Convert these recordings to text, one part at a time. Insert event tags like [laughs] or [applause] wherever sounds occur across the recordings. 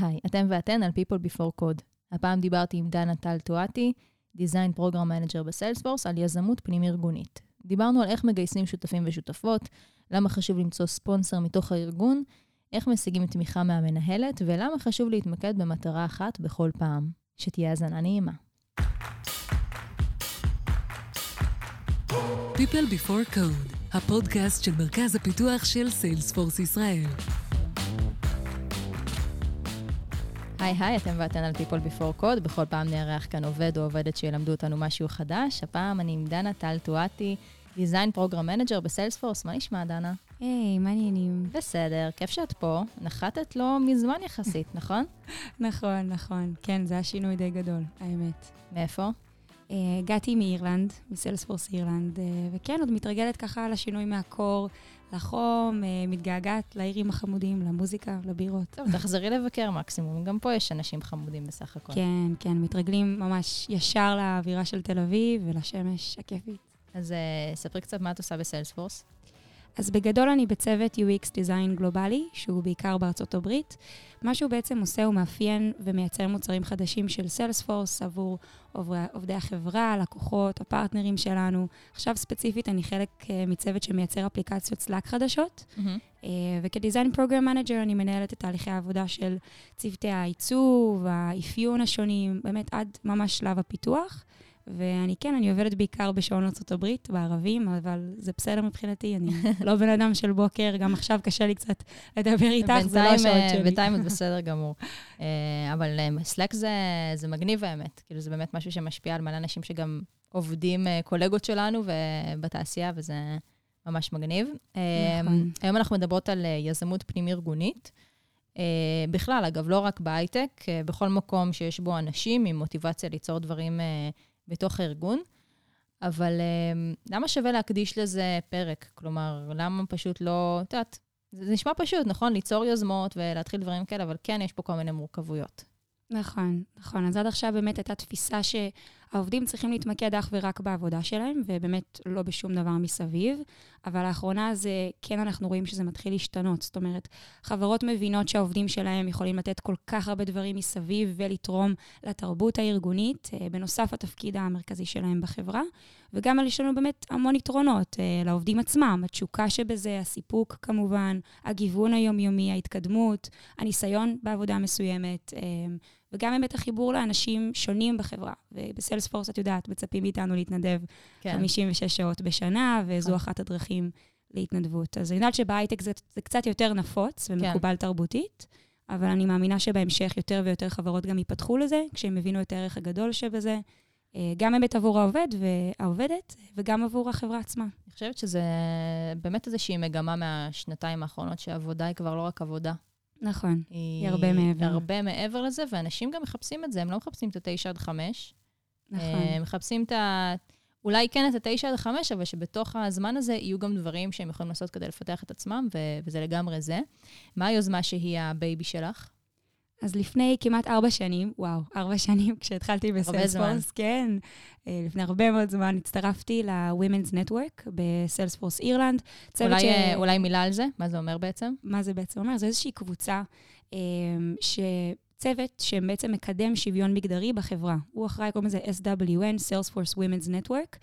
היי, אתם ואתן על People Before Code. הפעם דיברתי עם דנה טל טואטי, Design Program Manager בסיילספורס, על יזמות פנים-ארגונית. דיברנו על איך מגייסים שותפים ושותפות, למה חשוב למצוא ספונסר מתוך הארגון, איך משיגים תמיכה מהמנהלת, ולמה חשוב להתמקד במטרה אחת בכל פעם. שתהיה האזנה נעימה. People Before Code, הפודקאסט של מרכז הפיתוח של סיילספורס ישראל. היי היי, אתם ואתן על People Before Code, בכל פעם נארח כאן עובד או עובדת שילמדו אותנו משהו חדש. הפעם אני עם דנה טל טואטי, Design Program Manager בסיילספורס. מה נשמע, דנה? היי, מה העניינים? בסדר, כיף שאת פה. נחתת לא מזמן יחסית, [laughs] נכון? נכון, נכון. כן, זה היה שינוי די גדול, האמת. מאיפה? Uh, הגעתי מאירלנד, מסיילספורס אירלנד, uh, וכן, עוד מתרגלת ככה לשינוי מהקור, לחום, uh, מתגעגעת לעירים החמודים, למוזיקה, לבירות. טוב, תחזרי לבקר מקסימום, גם פה יש אנשים חמודים בסך הכל. כן, כן, מתרגלים ממש ישר לאווירה של תל אביב ולשמש הכיפית. אז אה, ספרי קצת מה את עושה בסיילספורס. אז בגדול אני בצוות UX Design גלובלי, שהוא בעיקר בארצות הברית. מה שהוא בעצם עושה הוא מאפיין ומייצר מוצרים חדשים של סיילספורס עבור עובדי, עובדי החברה, הלקוחות, ה partners שלנו. עכשיו ספציפית אני חלק אה, מצוות שמייצר אפליקציות Slack חדשות, mm-hmm. וכ design program manager אני מנהלת את תהליכי העבודה של צוותי העיצוב, האפיון השונים, באמת עד ממש שלב הפיתוח. ואני כן, אני עובדת בעיקר בשעון הברית, בערבים, אבל זה בסדר מבחינתי, אני [laughs] לא בן אדם של בוקר, גם עכשיו קשה לי קצת לדבר איתך, זה לא השעות אה, שלי. בינתיים את [laughs] בסדר גמור. אה, אבל סלאק זה, זה מגניב האמת, כאילו זה באמת משהו שמשפיע על מלא אנשים שגם עובדים, אה, קולגות שלנו בתעשייה, וזה ממש מגניב. נכון. היום אנחנו מדברות על יזמות פנים-ארגונית. Uh, בכלל, אגב, לא רק בהייטק, uh, בכל מקום שיש בו אנשים עם מוטיבציה ליצור דברים uh, בתוך הארגון, אבל um, למה שווה להקדיש לזה פרק? כלומר, למה פשוט לא, את יודעת, זה נשמע פשוט, נכון? ליצור יוזמות ולהתחיל דברים כאלה, אבל כן, יש פה כל מיני מורכבויות. נכון, נכון. אז עד עכשיו באמת הייתה תפיסה שהעובדים צריכים להתמקד אך ורק בעבודה שלהם, ובאמת לא בשום דבר מסביב. אבל לאחרונה זה, כן אנחנו רואים שזה מתחיל להשתנות. זאת אומרת, חברות מבינות שהעובדים שלהם יכולים לתת כל כך הרבה דברים מסביב ולתרום לתרבות הארגונית, אה, בנוסף לתפקיד המרכזי שלהם בחברה. וגם יש לנו באמת המון יתרונות אה, לעובדים עצמם, התשוקה שבזה, הסיפוק כמובן, הגיוון היומיומי, ההתקדמות, הניסיון בעבודה מסוימת. וגם באמת החיבור לאנשים שונים בחברה. ובסיילספורס, את יודעת, מצפים מאיתנו להתנדב כן. 56 שעות בשנה, וזו כן. אחת הדרכים להתנדבות. אז אני יודעת שבהייטק זה, זה קצת יותר נפוץ ומקובל כן. תרבותית, אבל אני מאמינה שבהמשך יותר ויותר חברות גם ייפתחו לזה, כשהם יבינו את הערך הגדול שבזה. אה, גם באמת עבור העובד והעובדת, וגם עבור החברה עצמה. אני חושבת שזה באמת איזושהי מגמה מהשנתיים האחרונות, שעבודה היא כבר לא רק עבודה. נכון, היא, הרבה מעבר. הרבה מעבר לזה, ואנשים גם מחפשים את זה, הם לא מחפשים את התשע עד חמש. נכון. אה, הם מחפשים את ה... אולי כן את התשע עד חמש, אבל שבתוך הזמן הזה יהיו גם דברים שהם יכולים לעשות כדי לפתח את עצמם, ו- וזה לגמרי זה. מה היוזמה שהיא ה baby שלך? אז לפני כמעט ארבע שנים, וואו, ארבע שנים כשהתחלתי בסיילספורס, כן, אה, לפני הרבה מאוד זמן הצטרפתי ל-Women's Network בסיילספורס אירלנד. אולי, ש... אה, אולי מילה על זה? מה זה אומר בעצם? מה זה בעצם אומר? זו איזושהי קבוצה אה, ש... צוות שבעצם מקדם שוויון מגדרי בחברה. הוא אחראי, קוראים לזה SWN, Salesforce Women's Network,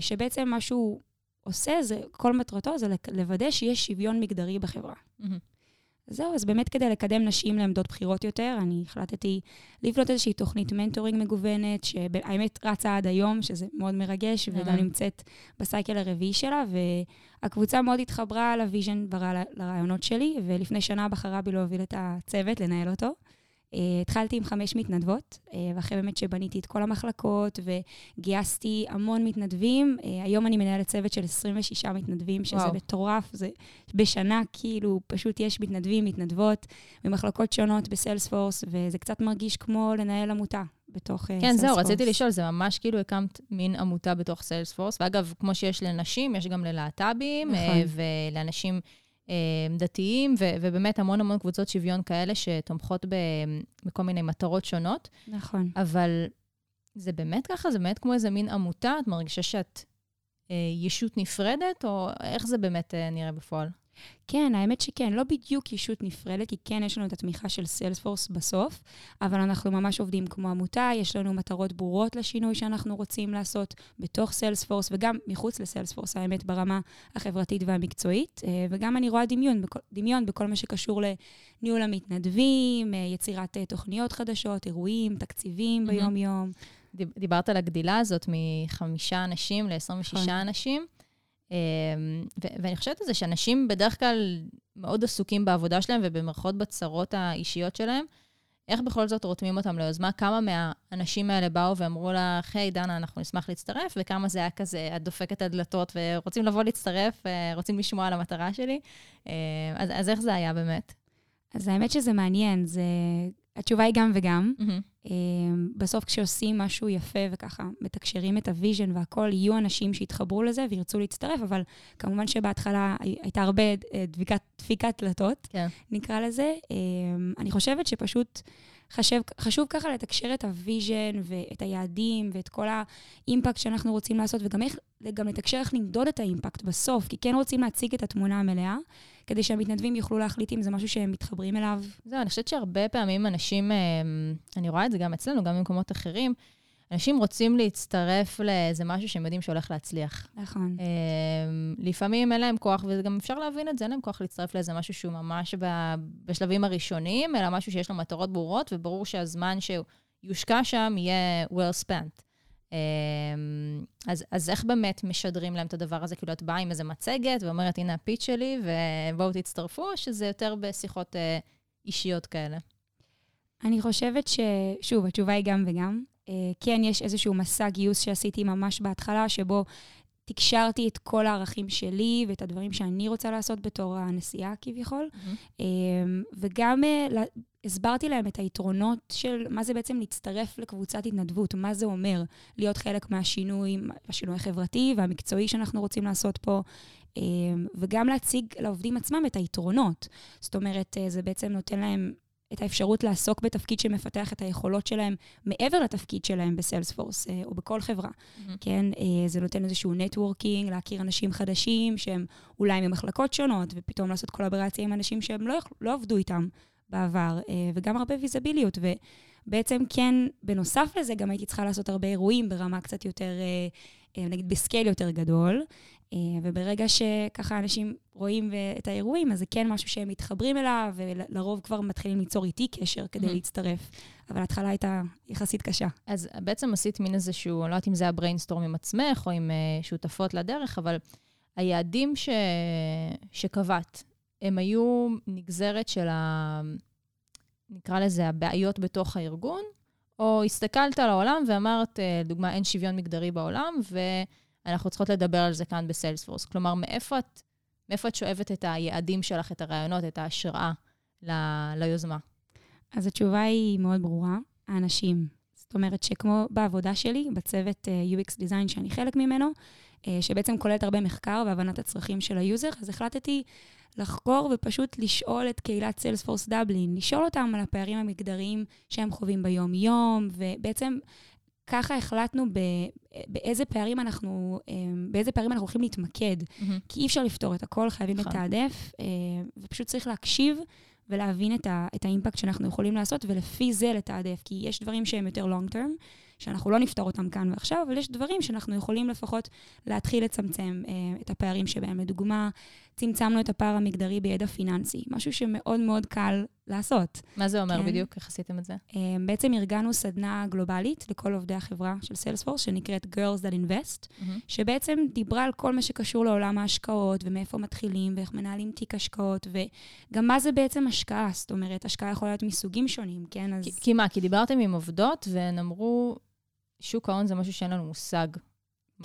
שבעצם מה שהוא עושה, זה, כל מטרתו זה לוודא שיש שוויון מגדרי בחברה. Mm-hmm. זהו, אז באמת כדי לקדם נשים לעמדות בכירות יותר, אני החלטתי לבנות איזושהי תוכנית mentoring מגוונת, שהאמת רצה עד היום, שזה מאוד מרגש, וגם נמצאת ב cycle הרביעי שלה, והקבוצה מאוד התחברה ל vision ולרעיונות שלי, ולפני שנה בחרה בי להוביל את הצוות, לנהל אותו. אה, התחלתי עם חמש מתנדבות, אה, ואחרי באמת שבניתי את כל המחלקות וגייסתי המון מתנדבים, uh, היום אני מנהלת צוות של 26 מתנדבים, שזה וואו. מטורף, זה בשנה כאילו פשוט יש מתנדבים, מתנדבות ממחלקות שונות בסיילספורס, וזה קצת מרגיש כמו לנהל עמותה. בתוך סיילספורס. כן, זהו, רציתי לשאול, זה ממש כאילו הקמת מין עמותה בתוך סיילספורס, ואגב, כמו שיש לנשים, יש גם ללהט"בים, נכון. ולאנשים דתיים, ו- ובאמת המון המון קבוצות שוויון כאלה שתומכות בכל מיני מטרות שונות. נכון. אבל זה באמת ככה? זה באמת כמו איזה מין עמותה? את מרגישה שאת אה, ישות נפרדת, או איך זה באמת אה, נראה בפועל? כן, האמת שכן, לא בדיוק ישות נפרדת, כי כן יש לנו את התמיכה של סיילספורס בסוף, אבל אנחנו ממש עובדים כמו עמותה, יש לנו מטרות ברורות לשינוי שאנחנו רוצים לעשות בתוך סיילספורס וגם מחוץ לסיילספורס, האמת, ברמה החברתית והמקצועית. אה, וגם אני רואה דמיון, דמיון בכל מה שקשור לניהול המתנדבים, אה, יצירת אה, תוכניות חדשות, אירועים, תקציבים ביום-יום. דיברת על הגדילה הזאת מחמישה אנשים ל-26 נכון. אנשים. אמ, ואני חושבת על זה שאנשים בדרך כלל מאוד עסוקים בעבודה שלהם ובמרכאות בצרות האישיות שלהם. איך בכל זאת רותמים אותם ליוזמה? כמה מהאנשים האלה באו ואמרו לך, היי, דנה, אנחנו נשמח להצטרף, וכמה זה היה כזה, את דופקת הדלתות ורוצים לבוא להצטרף, אה, רוצים לשמוע על המטרה שלי? אה, אז, אז איך זה היה באמת? אז האמת שזה מעניין, זה התשובה היא גם וגם. Mm-hmm. בסוף כשעושים משהו יפה וככה מתקשרים את ה vision והכול, יהיו אנשים שיתחברו לזה וירצו להצטרף, אבל כמובן שבהתחלה הייתה הרבה אה, דפיקת, דפיקת דלתות, כן. נקרא לזה. אמ, אני חושבת שפשוט... חשב, חשוב ככה לתקשר את ה vision ואת היעדים ואת כל ה impact שאנחנו רוצים לעשות, וגם איך, גם לתקשר איך למדוד את האימפקט בסוף, כי כן רוצים להציג את התמונה המלאה, כדי שהמתנדבים יוכלו להחליט אם זה משהו שהם מתחברים אליו. זהו, אני חושבת שהרבה פעמים אנשים, אה, אני רואה את זה גם אצלנו, גם במקומות אחרים, אנשים רוצים להצטרף לאיזה משהו שהם יודעים שהולך להצליח. נכון. אה, לפעמים אין להם כוח, וגם אפשר להבין את זה, אין להם כוח להצטרף לאיזה משהו שהוא ממש בשלבים הראשונים, אלא משהו שיש לו מטרות ברורות, וברור שהזמן שיושקע שם יהיה well spent. אה, אז, אז איך באמת משדרים להם את הדבר הזה? כאילו, את באה עם איזה מצגת ואומרת, הנה הפיץ שלי, ובואו תצטרפו, או שזה יותר בשיחות אה, אישיות כאלה? אני חושבת ש... שוב, התשובה היא גם וגם. אה, כן, יש איזשהו מסע גיוס שעשיתי ממש בהתחלה, שבו תקשרתי את כל הערכים שלי ואת הדברים שאני רוצה לעשות בתור הנשיאה כביכול, mm-hmm. וגם אה, הסברתי להם את היתרונות של מה זה בעצם להצטרף לקבוצת התנדבות, מה זה אומר להיות חלק מהשינוי, השינוי החברתי והמקצועי שאנחנו רוצים לעשות פה, וגם להציג לעובדים עצמם את היתרונות. זאת אומרת, זה בעצם נותן להם את האפשרות לעסוק בתפקיד שמפתח את היכולות שלהם מעבר לתפקיד שלהם בסיילספורס אה, או בכל חברה. Mm-hmm. כן, אה, זה נותן איזשהו נטוורקינג, להכיר אנשים חדשים שהם אולי ממחלקות שונות, ופתאום לעשות קולברציה עם אנשים שהם לא, לא עבדו איתם בעבר, אה, וגם הרבה ויזביליות. ובעצם כן, בנוסף לזה, גם הייתי צריכה לעשות הרבה אירועים ברמה קצת יותר, נגיד ב scale יותר גדול. אה, וברגע שככה אנשים רואים את האירועים, אז זה כן משהו שהם מתחברים אליו, ולרוב כבר מתחילים ליצור איתי קשר כדי mm-hmm. להצטרף. אבל ההתחלה הייתה יחסית קשה. אז בעצם עשית מין איזשהו, אני לא יודעת אם זה ה brainstorm עם עצמך או עם אה, שותפות לדרך, אבל היעדים ש... שקבעת, הם היו נגזרת של ה... נקרא לזה הבעיות בתוך הארגון, או הסתכלת על העולם ואמרת, אה, לדוגמה, אין שוויון מגדרי בעולם, ו... אנחנו צריכות לדבר על זה כאן בסיילספורס. כלומר, מאיפה את, מאיפה את שואבת את היעדים שלך, את הרעיונות, את ההשראה ל, ליוזמה? אז התשובה היא מאוד ברורה, האנשים. זאת אומרת שכמו בעבודה שלי, בצוות אה, UX Design שאני חלק ממנו, אה, שבעצם כוללת הרבה מחקר והבנת הצרכים של ה user, אז החלטתי לחקור ופשוט לשאול את קהילת סיילספורס דבלין, לשאול אותם על הפערים המגדריים שהם חווים ביום-יום, ובעצם ככה החלטנו ב, באיזה פערים אנחנו, אמ, באיזה פערים אנחנו הולכים להתמקד. Mm-hmm. כי אי אפשר לפתור את הכל, חייבים נכון. לתעדף, אה, ופשוט צריך להקשיב ולהבין את, ה, את האימפקט שאנחנו יכולים לעשות, ולפי זה לתעדף. כי יש דברים שהם יותר long term, שאנחנו לא נפתור אותם כאן ועכשיו, אבל יש דברים שאנחנו יכולים לפחות להתחיל לצמצם אה, את הפערים שבהם. לדוגמה, צמצמנו את הפער המגדרי בידע פיננסי, משהו שמאוד מאוד קל לעשות. מה זה אומר כן? בדיוק? איך עשיתם את זה? אה, בעצם ארגנו סדנה גלובלית לכל עובדי החברה של סיילספורס, שנקראת Girls That Invest, mm-hmm. שבעצם דיברה על כל מה שקשור לעולם ההשקעות, ומאיפה מתחילים, ואיך מנהלים תיק השקעות, וגם מה זה בעצם השקעה. זאת אומרת, השקעה יכולה להיות מסוגים שונים, כן? אז... כי, כי מה? כי דיברתם עם עובדות, והן אמרו, שוק ההון זה משהו שאין לנו מושג. כן.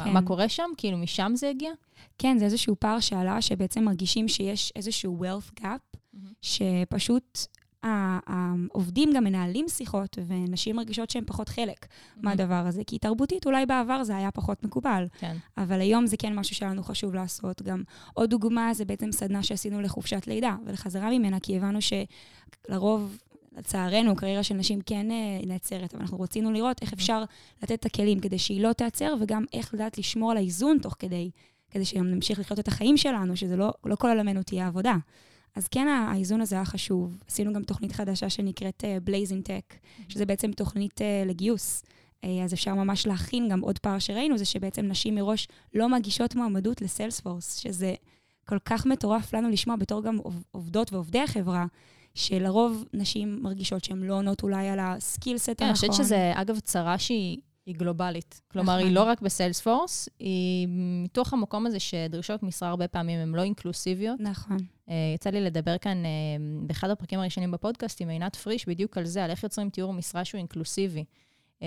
מה, מה קורה שם? כאילו, משם זה הגיע? כן, זה איזשהו פער שעלה, שבעצם מרגישים שיש איזשהו wealth gap, mm-hmm. שפשוט העובדים גם מנהלים שיחות, ונשים מרגישות שהן פחות חלק mm-hmm. מהדבר הזה. כי תרבותית, אולי בעבר זה היה פחות מקובל. כן. אבל היום זה כן משהו שהיה לנו חשוב לעשות. גם עוד דוגמה, זה בעצם סדנה שעשינו לחופשת לידה ולחזרה ממנה, כי הבנו שלרוב לצערנו, קריירה של נשים כן אה, נעצרת, אבל אנחנו רצינו לראות איך אפשר לתת את הכלים כדי שהיא לא תיעצר, וגם איך לדעת לשמור על האיזון תוך כדי כדי שגם נמשיך לחיות את החיים שלנו, שזה לא, לא כל עולמנו תהיה עבודה. אז כן, האיזון הזה היה חשוב. עשינו גם תוכנית חדשה שנקראת uh, Blazing Tech, שזה בעצם תוכנית uh, לגיוס. אז אפשר ממש להכין, גם עוד פער שראינו, זה שבעצם נשים מראש לא מגישות מועמדות לסיילספורס, שזה כל כך מטורף לנו לשמוע בתור גם עובדות ועובדי החברה, שלרוב נשים מרגישות שהן לא עונות אולי על הסקיל סט הנכון. אני חושבת שזה, אגב, צרה שהיא היא גלובלית. כלומר, נכון. היא לא רק בסיילספורס, היא מתוך המקום הזה שדרישות משרה הרבה פעמים הן לא אינקלוסיביות. נכון. Uh, יצא לי לדבר כאן uh, באחד הפרקים הראשונים בפודקאסט עם עינת פריש, בדיוק על זה, על איך יוצרים תיאור משרה שהוא אינקלוסיבי. Uh,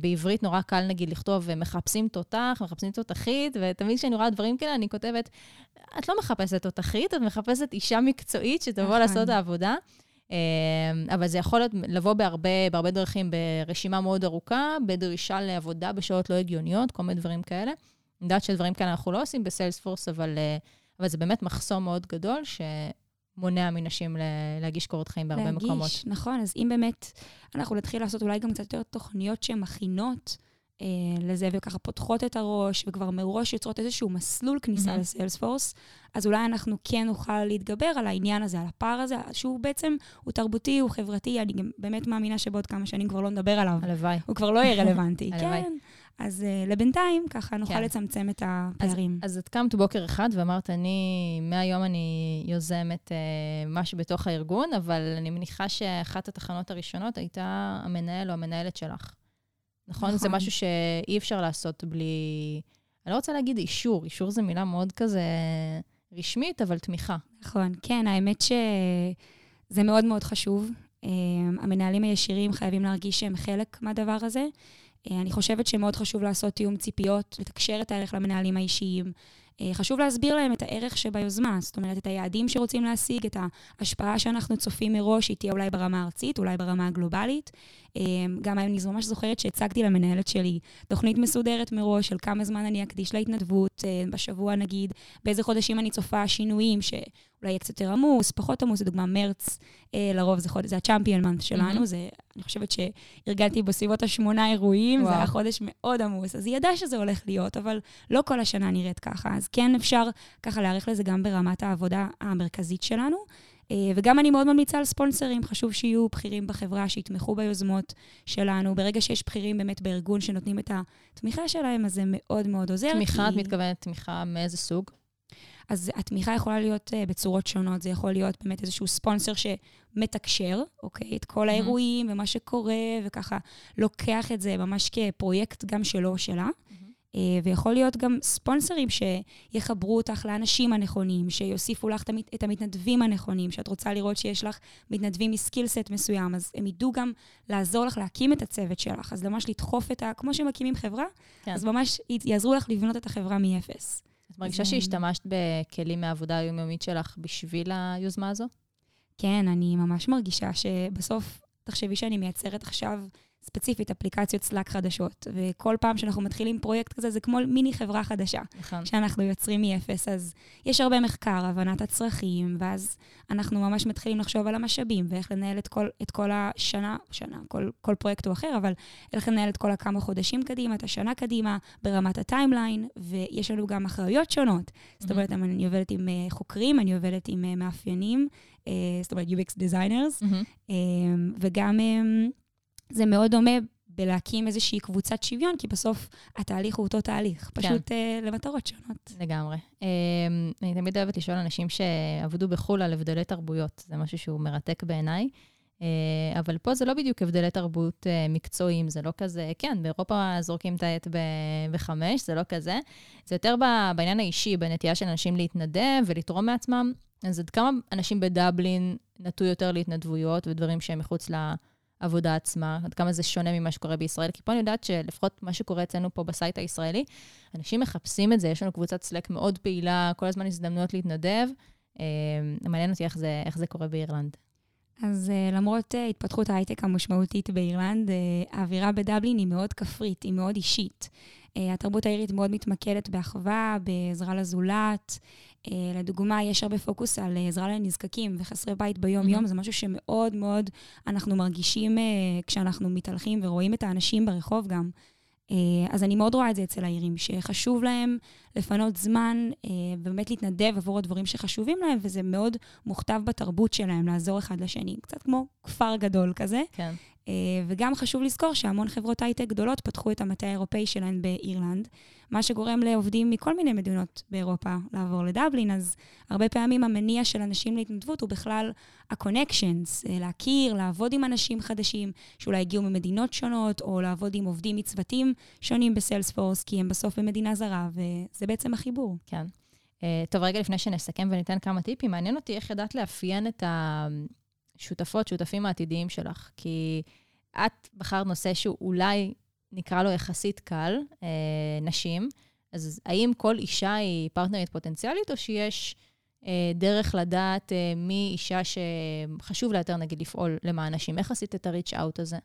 בעברית נורא קל, נגיד, לכתוב, מחפשים תותח, מחפשים תותחית, ותמיד כשאני רואה דברים כאלה, אני כותבת, את לא מחפשת תותחית, את מחפשת אישה מקצועית שתבוא נכון. לעשות את העבודה. אמ, אבל זה יכול להיות, לבוא בהרבה, בהרבה דרכים, ברשימה מאוד ארוכה, בדרישה לעבודה בשעות לא הגיוניות, כל מיני דברים כאלה. אני יודעת שדברים כאלה אנחנו לא עושים בסיילספורס, אבל, אה, אבל זה באמת מחסום מאוד גדול, שמונע מנשים להגיש קורות חיים בהרבה להגיש, מקומות. להגיש, נכון. אז אם באמת אנחנו נתחיל לעשות אולי גם קצת יותר תוכניות שמכינות, אה, לזה, וככה פותחות את הראש, וכבר מראש יוצרות איזשהו מסלול כניסה mm-hmm. לסיילספורס, אז אולי אנחנו כן נוכל להתגבר על העניין הזה, על הפער הזה, שהוא בעצם, הוא תרבותי, הוא חברתי, אני גם באמת מאמינה שבעוד כמה שנים כבר לא נדבר עליו. הלוואי. הוא כבר לא יהיה רלוונטי. [laughs] כן. אז uh, לבינתיים, ככה נוכל כן. לצמצם את הפערים. אז, אז את קמת בוקר אחד ואמרת, אני, מהיום אני יוזמת uh, משהו בתוך הארגון, אבל אני מניחה שאחת התחנות הראשונות הייתה המנהל או המנהלת שלך. נכון? נכון. זה משהו שאי אפשר לעשות בלי... אני לא רוצה להגיד אישור, אישור זו מילה מאוד כזה רשמית, אבל תמיכה. נכון, כן, האמת שזה מאוד מאוד חשוב. אה, המנהלים הישירים חייבים להרגיש שהם חלק מהדבר הזה. אה, אני חושבת שמאוד חשוב לעשות תיאום ציפיות, לתקשר את הערך למנהלים האישיים. אה, חשוב להסביר להם את הערך שביוזמה, זאת אומרת, את היעדים שרוצים להשיג, את ההשפעה שאנחנו צופים מראש, היא תהיה אולי ברמה הארצית, אולי ברמה הגלובלית. אה, גם אני ממש זוכרת שהצגתי למנהלת שלי תוכנית מסודרת מראש של כמה זמן אני אקדיש להתנדבות, אה, בשבוע נגיד, באיזה חודשים אני צופה שינויים, שאולי יהיה קצת יותר עמוס, פחות עמוס, לדוגמה מרץ, לרוב זה חודש, זה הצ'אמפיון מאנט שלנו, mm-hmm. זה, אני חושבת שארגנתי בסביבות השמונה אירועים, וואו. זה היה חודש מאוד עמוס, אז היא ידעה שזה הולך להיות, אבל לא כל השנה נראית ככה. אז כן אפשר ככה להעריך לזה גם ברמת העבודה המרכזית שלנו. אה, וגם אני מאוד ממליצה על ספונסרים, חשוב שיהיו בכירים בחברה, שיתמכו ביוזמות שלנו. ברגע שיש בכירים באמת בארגון שנותנים את התמיכה שלהם, אז זה מאוד מאוד עוזר. תמיכה, כי... את מתכוונת תמיכה מאיזה סוג? אז התמיכה יכולה להיות uh, בצורות שונות, זה יכול להיות באמת איזשהו ספונסר שמתקשר, אוקיי, את כל האירועים ומה שקורה, וככה לוקח את זה ממש כפרויקט גם שלו או שלה. אה, ויכול להיות גם ספונסרים שיחברו אותך לאנשים הנכונים, שיוסיפו לך את המתנדבים הנכונים, שאת רוצה לראות שיש לך מתנדבים מ skill set מסוים, אז הם ידעו גם לעזור לך להקים את הצוות שלך. אז ממש לדחוף את ה... כמו שמקימים חברה, כן. אז ממש יעזרו לך לבנות את החברה מאפס. את מרגישה שהשתמשת בכלים מהעבודה היומיומית שלך בשביל היוזמה הזו? כן, אני ממש מרגישה שבסוף, תחשבי שאני מייצרת עכשיו ספציפית אפליקציות Slack חדשות, וכל פעם שאנחנו מתחילים פרויקט כזה, זה כמו מיני חברה חדשה, נכון. שאנחנו יוצרים מאפס. אז יש הרבה מחקר, הבנת הצרכים, ואז אנחנו ממש מתחילים לחשוב על המשאבים, ואיך לנהל את כל, את כל השנה, שנה, כל, כל פרויקט הוא אחר, אבל איך לנהל את כל הכמה חודשים קדימה, את השנה קדימה, ברמת הטיימליין, ויש לנו גם אחריות שונות. Mm-hmm. זאת אומרת, אני עובדת עם אה, חוקרים, אני עובדת עם אה, מאפיינים, אה, זאת אומרת, UX designers, mm-hmm. וגם... זה מאוד דומה בלהקים איזושהי קבוצת שוויון, כי בסוף התהליך הוא אותו תהליך, כן. פשוט כן. uh, למטרות שונות. לגמרי. Um, אני תמיד אוהבת לשאול אנשים שעבדו בחו"ל על הבדלי תרבויות, זה משהו שהוא מרתק בעיניי. Uh, אבל פה זה לא בדיוק הבדלי תרבות uh, מקצועיים, זה לא כזה, כן, באירופה זורקים את העט בחמש, זה לא כזה. זה יותר בעניין האישי, בנטייה של אנשים להתנדב ולתרום מעצמם. אז עד כמה אנשים בדבלין נטו יותר להתנדבויות ודברים שהם מחוץ ל... העבודה עצמה, עד כמה זה שונה ממה שקורה בישראל. כי פה אני יודעת שלפחות מה שקורה אצלנו פה ב site הישראלי, אנשים מחפשים את זה, יש לנו קבוצת Slack מאוד פעילה, כל הזמן הזדמנויות להתנדב. אה, מעניין אותי איך זה, איך זה קורה באירלנד. אז uh, למרות uh, התפתחות ההייטק המשמעותית באירלנד, uh, האווירה בדבלין היא מאוד כפרית, היא מאוד אישית. Uh, התרבות האירית מאוד מתמקדת באחווה, בעזרה לזולת. Uh, לדוגמה, יש הרבה פוקוס על עזרה לנזקקים וחסרי בית ביום-יום, mm-hmm. זה משהו שמאוד מאוד אנחנו מרגישים כשאנחנו מתהלכים ורואים את האנשים ברחוב גם. אה, אז אני מאוד רואה את זה אצל העירים, שחשוב להם לפנות זמן אה, ובאמת להתנדב עבור הדברים שחשובים להם, וזה מאוד מוכתב בתרבות שלהם, לעזור אחד לשני. קצת כמו כפר גדול כזה. כן. אה, וגם חשוב לזכור שהמון חברות הייטק גדולות פתחו את המטה האירופאי שלהן באירלנד, מה שגורם לעובדים מכל מיני מדינות באירופה לעבור לדבלין, אז הרבה פעמים המניע של אנשים להתנדבות הוא בכלל ה-connections, אה, להכיר, לעבוד עם אנשים חדשים, שאולי הגיעו ממדינות שונות, או לעבוד עם עובדים מצוותים שונים בסיילספורס, כי הם בסוף במדינה זרה, וזה בעצם החיבור. כן. Uh, טוב, רגע לפני שנסכם וניתן כמה טיפים, מעניין אותי איך ידעת לאפיין את השותפות, שותפים העתידיים שלך. כי את בחרת נושא שהוא אולי, נקרא לו יחסית קל, uh, נשים, אז האם כל אישה היא פרטנרית פוטנציאלית, או שיש uh, דרך לדעת uh, מי אישה שחשוב לה יותר, נגיד, לפעול למען נשים? איך עשית את ה-reach הזה?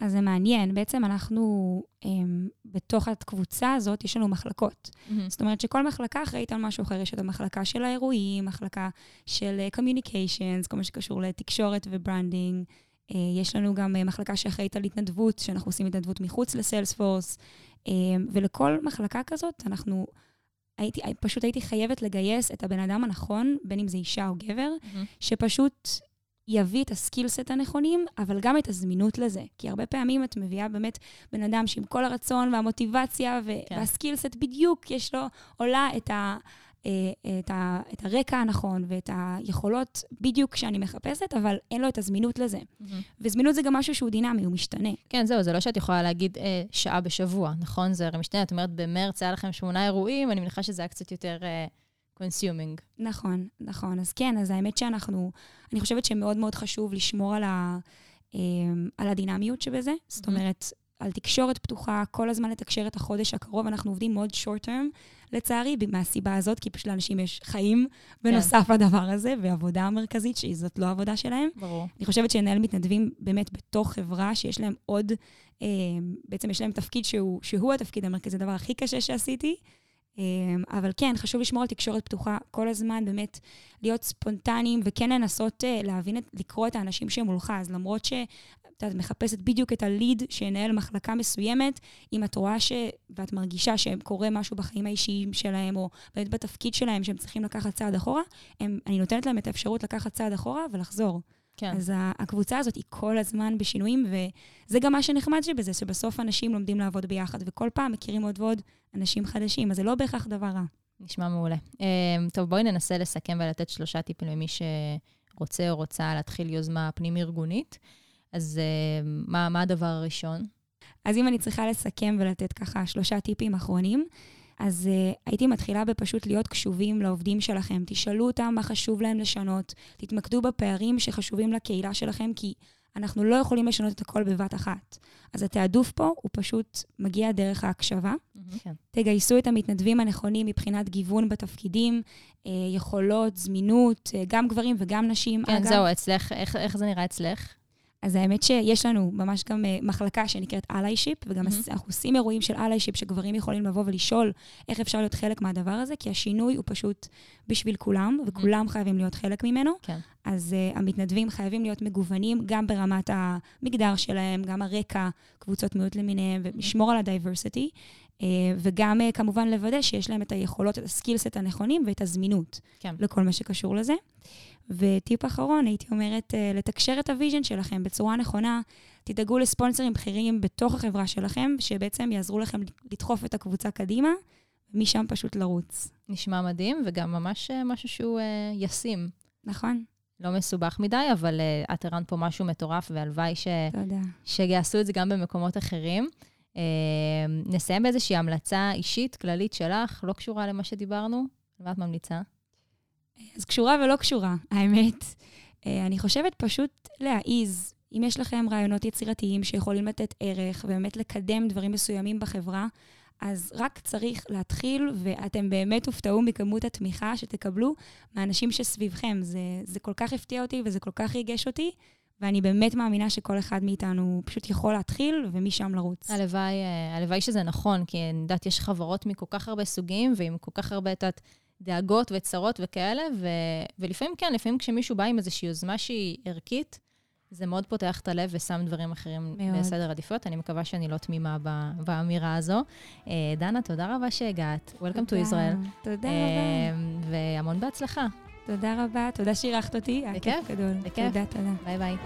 אז זה מעניין, בעצם אנחנו, הם, בתוך הקבוצה הזאת, יש לנו מחלקות. Mm-hmm. זאת אומרת שכל מחלקה אחראית על משהו אחר. יש את המחלקה של האירועים, מחלקה של uh, communications, כל מה שקשור לתקשורת ו branding. Uh, יש לנו גם uh, מחלקה שאחראית על התנדבות, שאנחנו עושים התנדבות מחוץ ל Salesforce. Uh, ולכל מחלקה כזאת, אנחנו... הייתי, פשוט הייתי חייבת לגייס את הבן אדם הנכון, בין אם זה אישה או גבר, mm-hmm. שפשוט יביא את הסקילסט הנכונים, אבל גם את הזמינות לזה. כי הרבה פעמים את מביאה באמת בן אדם שעם כל הרצון והמוטיבציה ו- כן. והסקילסט בדיוק, יש לו, עולה את, ה, אה, את, ה, את הרקע הנכון ואת היכולות בדיוק שאני מחפשת, אבל אין לו את הזמינות לזה. Mm-hmm. וזמינות זה גם משהו שהוא דינמי, הוא משתנה. כן, זהו, זה לא שאת יכולה להגיד אה, שעה בשבוע, נכון? זה הרי משתנה. את אומרת, במרץ היה לכם שמונה אירועים, אני מניחה שזה היה קצת יותר... אה... consuming. נכון, נכון. אז כן, אז האמת שאנחנו, אני חושבת שמאוד מאוד חשוב לשמור על, ה, אמ, על הדינמיות שבזה. Mm-hmm. זאת אומרת, על תקשורת פתוחה, כל הזמן לתקשר את החודש הקרוב. אנחנו עובדים מאוד short term, לצערי, מהסיבה הזאת, כי פשוט לאנשים יש חיים בנוסף כן. לדבר הזה, ועבודה מרכזית, שזאת לא העבודה שלהם. ברור. אני חושבת שנהל מתנדבים באמת בתוך חברה שיש להם עוד, אה, בעצם יש להם תפקיד שהוא, שהוא התפקיד המרכזי, הדבר הכי קשה שעשיתי. אמ, אבל כן, חשוב לשמור על תקשורת פתוחה כל הזמן, באמת להיות ספונטניים, וכן לנסות אה, להבין, לקרוא את האנשים שמולך. אז למרות שאת מחפשת בדיוק את הליד שינהל מחלקה מסוימת, אם את רואה ש... ואת מרגישה שקורה משהו בחיים האישיים שלהם, או באמת בתפקיד שלהם, שהם צריכים לקחת צעד אחורה, הם, אני נותנת להם את האפשרות לקחת צעד אחורה ולחזור. כן. אז הקבוצה הזאת היא כל הזמן בשינויים, וזה גם מה שנחמד שבזה, שבסוף אנשים לומדים לעבוד ביחד, וכל פעם מכירים עוד ועוד אנשים חדשים, אז זה לא בהכרח דבר רע. נשמע מעולה. Um, טוב, בואי ננסה לסכם ולתת שלושה טיפים למי שרוצה או רוצה להתחיל יוזמה פנים-ארגונית. אז uh, מה, מה הדבר הראשון? אז אם אני צריכה לסכם ולתת ככה שלושה טיפים אחרונים, אז uh, הייתי מתחילה בפשוט להיות קשובים לעובדים שלכם. תשאלו אותם מה חשוב להם לשנות, תתמקדו בפערים שחשובים לקהילה שלכם, כי אנחנו לא יכולים לשנות את הכל בבת אחת. אז התעדוף פה הוא פשוט מגיע דרך ההקשבה. Mm-hmm. כן. תגייסו את המתנדבים הנכונים מבחינת גיוון בתפקידים, אה, יכולות, זמינות, אה, גם גברים וגם נשים. כן, אגב, זהו, אצלך, איך, איך זה נראה אצלך? אז האמת שיש לנו ממש גם uh, מחלקה שנקראת allyship, וגם mm-hmm. אנחנו עושים אירועים של allyship שגברים יכולים לבוא ולשאול איך אפשר להיות חלק מהדבר הזה, כי השינוי הוא פשוט בשביל כולם, וכולם mm-hmm. חייבים להיות חלק ממנו. כן. אז uh, המתנדבים חייבים להיות מגוונים גם ברמת המגדר שלהם, גם הרקע, קבוצות מיעוט למיניהם, ולשמור על ה diversity. Uh, וגם uh, כמובן לוודא שיש להם את היכולות, את ה skill set הנכונים ואת הזמינות כן. לכל מה שקשור לזה. וטיפ אחרון, הייתי אומרת, אה, לתקשר את ה vision שלכם בצורה נכונה. תדאגו לספונסרים בכירים בתוך החברה שלכם, שבעצם יעזרו לכם לדחוף את הקבוצה קדימה, ומשם פשוט לרוץ. נשמע מדהים, וגם ממש אה, משהו שהוא uh, ישים. נכון. לא מסובך מדי, אבל uh, את הרמת פה משהו מטורף, והלוואי ש... שיעשו את זה גם במקומות אחרים. Uh, נסיים באיזושהי המלצה אישית, כללית שלך, לא קשורה למה שדיברנו. מה את ממליצה? אז קשורה ולא קשורה, האמת. אה, אני חושבת פשוט להעיז, אם יש לכם רעיונות יצירתיים שיכולים לתת ערך ובאמת לקדם דברים מסוימים בחברה, אז רק צריך להתחיל, ואתם באמת תופתעו מכמות התמיכה שתקבלו מהאנשים שסביבכם. זה, זה כל כך הפתיע אותי וזה כל כך ריגש אותי, ואני באמת מאמינה שכל אחד מאיתנו פשוט יכול להתחיל ומשם לרוץ. הלוואי, אה, הלוואי שזה נכון, כי אני יודעת, יש חברות מכל כך הרבה סוגים ועם כל כך הרבה, את יודעת, דאגות וצרות וכאלה, ו, ולפעמים כן, לפעמים כשמישהו בא עם איזושהי יוזמה שהיא ערכית, זה מאוד פותח את הלב ושם דברים אחרים מאוד. בסדר עדיפויות. אני מקווה שאני לא תמימה באמירה הזו. אה, דנה, תודה רבה שהגעת. Welcome תודה, to Israel. תודה אה, רבה. והמון בהצלחה. תודה רבה, תודה שאירחת אותי. בכיף, בכיף. תודה, תודה. ביי ביי.